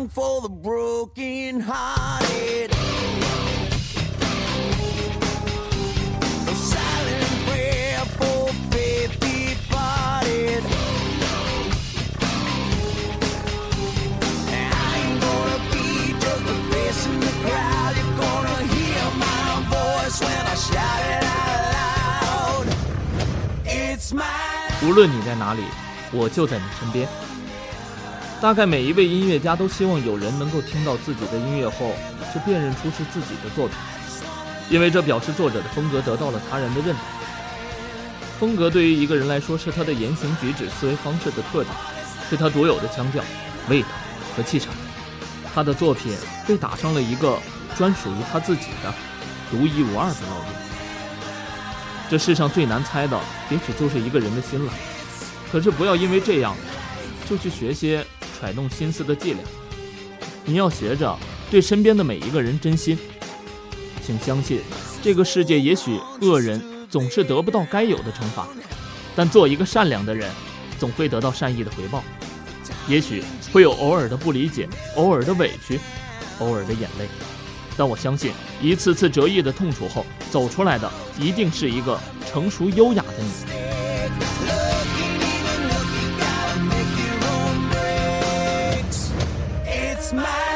song for the broken hearted. A silent prayer for faith departed. And I ain't gonna be just a face in the crowd. You're gonna hear my voice when I shout it out loud. It's my 无论你在哪里，我就在你身边。 大概每一位音乐家都希望有人能够听到自己的音乐后，就辨认出是自己的作品，因为这表示作者的风格得到了他人的认同。风格对于一个人来说，是他的言行举止、思维方式的特点，是他独有的腔调、味道和气场。他的作品被打上了一个专属于他自己的、独一无二的烙印。这世上最难猜的，也许就是一个人的心了。可是不要因为这样，就去学些揣动心思的伎俩。你要学着对身边的每一个人真心。请相信，这个世界也许恶人总是得不到该有的惩罚，但做一个善良的人，总会得到善意的回报。也许会有偶尔的不理解，偶尔的委屈，偶尔的眼泪，但我相信，一次次折翼的痛楚后，走出来的一定是一个成熟优雅的你。smile.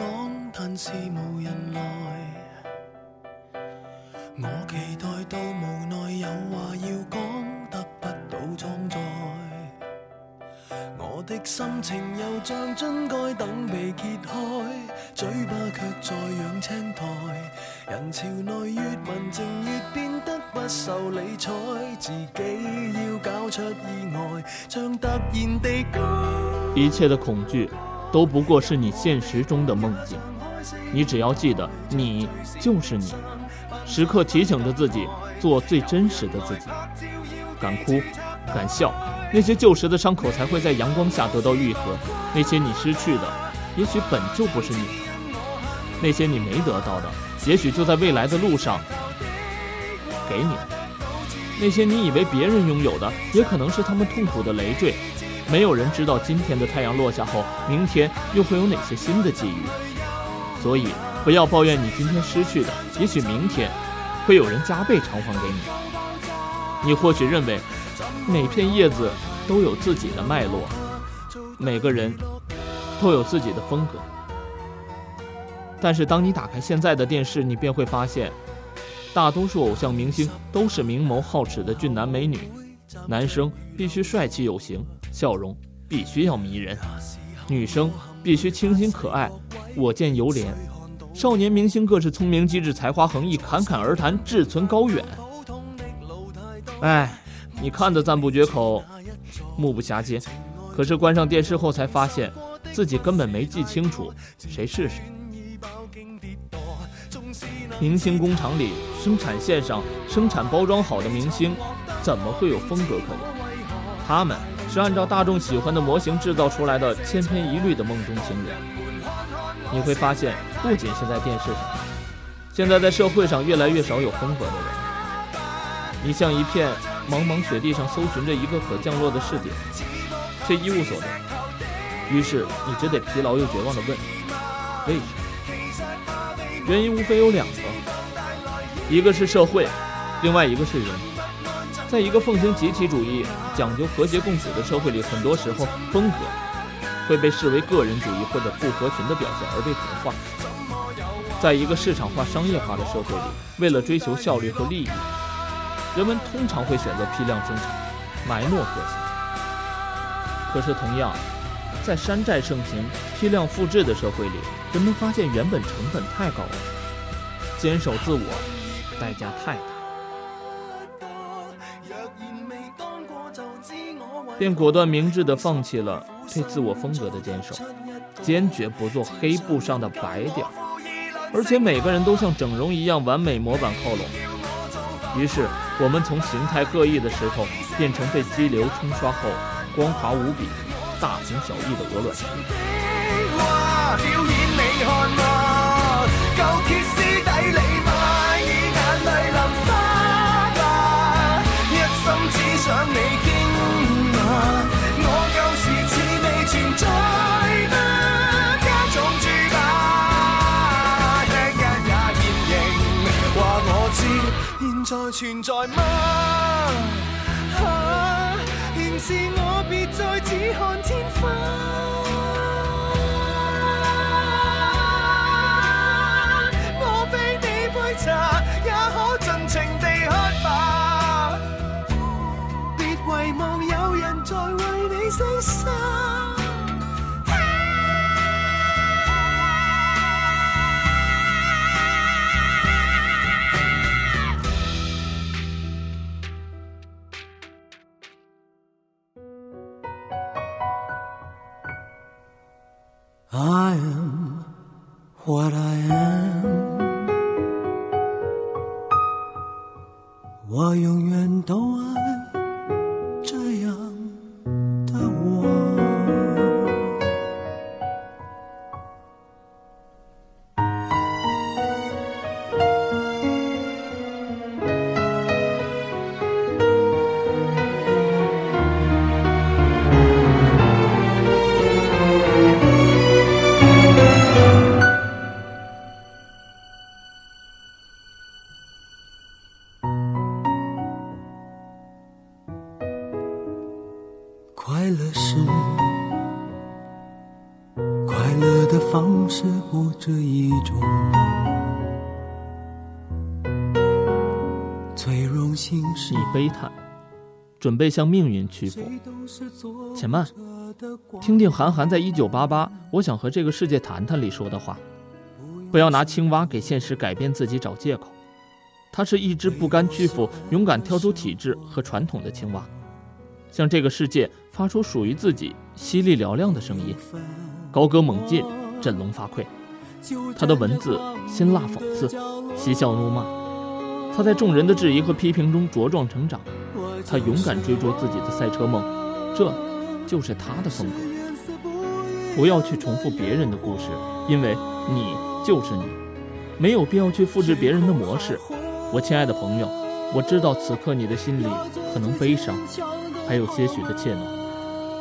就會講，但是無人來。我期待到無奈有話要講，得不到裝載。我的心情又像樽蓋等被揭開，嘴巴卻在養青苔。人潮內越文靜越變得不受理睬，自己要搞出意外，像突然地高。一切的恐惧，都不过是你现实中的梦境。你只要记得，你就是你，时刻提醒着自己，做最真实的自己。敢哭，敢笑，那些旧时的伤口才会在阳光下得到愈合。那些你失去的，也许本就不是你；那些你没得到的，也许就在未来的路上给你了。那些你以为别人拥有的，也可能是他们痛苦的累赘。没有人知道今天的太阳落下后，明天又会有哪些新的際遇。所以，不要抱怨你今天失去的，也许明天会有人加倍偿还给你。你或许认为每片叶子都有自己的脉络，每个人都有自己的风格。但是，当你打开现在的电视，你便会发现，大多数偶像明星都是明眸皓齿的俊男美女，男生必须帅气有型。笑容必须要迷人，女生必须清新可爱，我见犹怜。少年明星各是聪明机智，才华横溢，侃侃而谈，志存高远。哎，你看得赞不绝口，目不暇接，可是关上电视后才发现，自己根本没记清楚谁是谁。明星工厂里，生产线上生产包装好的明星，怎么会有风格可言？他们。是按照大众喜欢的模型制造出来的千篇一律的梦中情人。你会发现，不仅是在电视上，现在在社会上越来越少有风格的人。你像一片茫茫雪地上搜寻着一个可降落的试点，却一无所得。于是你只得疲劳又绝望地问：为什么？原因无非有两个，一个是社会，另外一个是人。在一个奉行集体主义、讲究和谐共处的社会里，很多时候风格会被视为个人主义或者不合群的表现而被同化。在一个市场化、商业化的社会里，为了追求效率和利益，人们通常会选择批量生产，埋没个性。可是，同样，在山寨盛行、批量复制的社会里，人们发现原本成本太高了，坚守自我代价太便果断明智地放弃了对自我风格的坚守，坚决不做黑布上的白点，而且每个人都像整容一样完美模板靠拢。于是，我们从形态各异的石头变成被激流冲刷后光滑无比、大同小异的鹅卵石。存在吗？啊，仍是我别再只看天花。我非你杯茶，也可尽情地喝吧。别遗忘有人在为你牺牲。What I am，我永远都爱快乐是快乐的方式不止一种，最荣幸是你悲叹，准备向命运屈服。且慢，听听韩寒在《一九八八我想和这个世界谈谈》里说的话：不要拿青蛙给现实改变自己找借口。它是一只不甘屈服、勇敢跳出体制和传统的青蛙，向这个世界发出属于自己犀利嘹亮的声音，高歌猛进，振聋发聩。他的文字辛辣讽刺，嬉笑怒骂。他在众人的质疑和批评中茁壮成长，他勇敢追逐自己的赛车梦，这就是他的风格。不要去重复别人的故事，因为你就是你，没有必要去复制别人的模式。我亲爱的朋友，我知道此刻你的心里可能悲伤，还有些许的怯懦。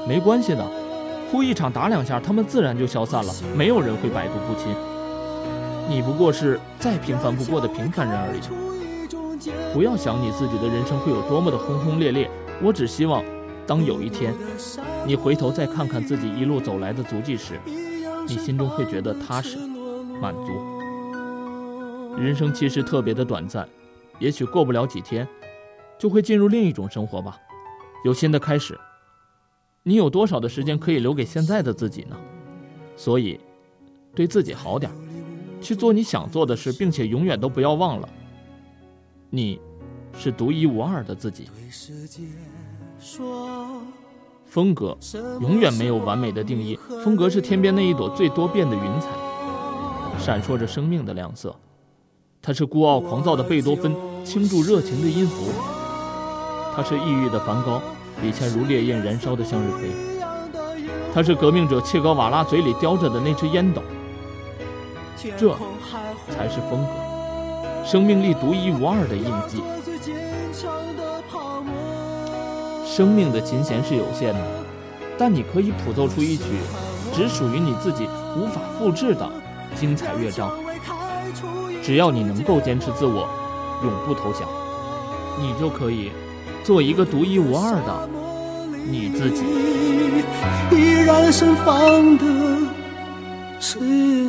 没关系的，哭一场打两下，他们自然就消散了，没有人会百毒不侵。你不过是再平凡不过的平凡人而已。不要想你自己的人生会有多么的轰轰烈烈，我只希望，当有一天，你回头再看看自己一路走来的足迹时，你心中会觉得踏实、满足。人生其实特别的短暂。也许过不了几天，就会进入另一种生活吧，有新的开始。你有多少的时间可以留给现在的自己呢？所以，对自己好点，去做你想做的事，并且永远都不要忘了，你是独一无二的自己。风格永远没有完美的定义，风格是天边那一朵最多变的云彩，闪烁着生命的亮色。它是孤傲狂躁的贝多芬，倾注热情的音符；它是抑郁的梵高，笔前如烈焰燃烧的向日葵；它是革命者切格瓦拉嘴里叼着的那只烟斗。这才是风格，生命力独一无二的印记。生命的琴弦是有限的，但你可以谱奏出一曲只属于你自己、无法复制的精彩乐章。只要你能够坚持自我，永不投降，你就可以做一个独一无二的你自己。依然盛放的赤裸裸。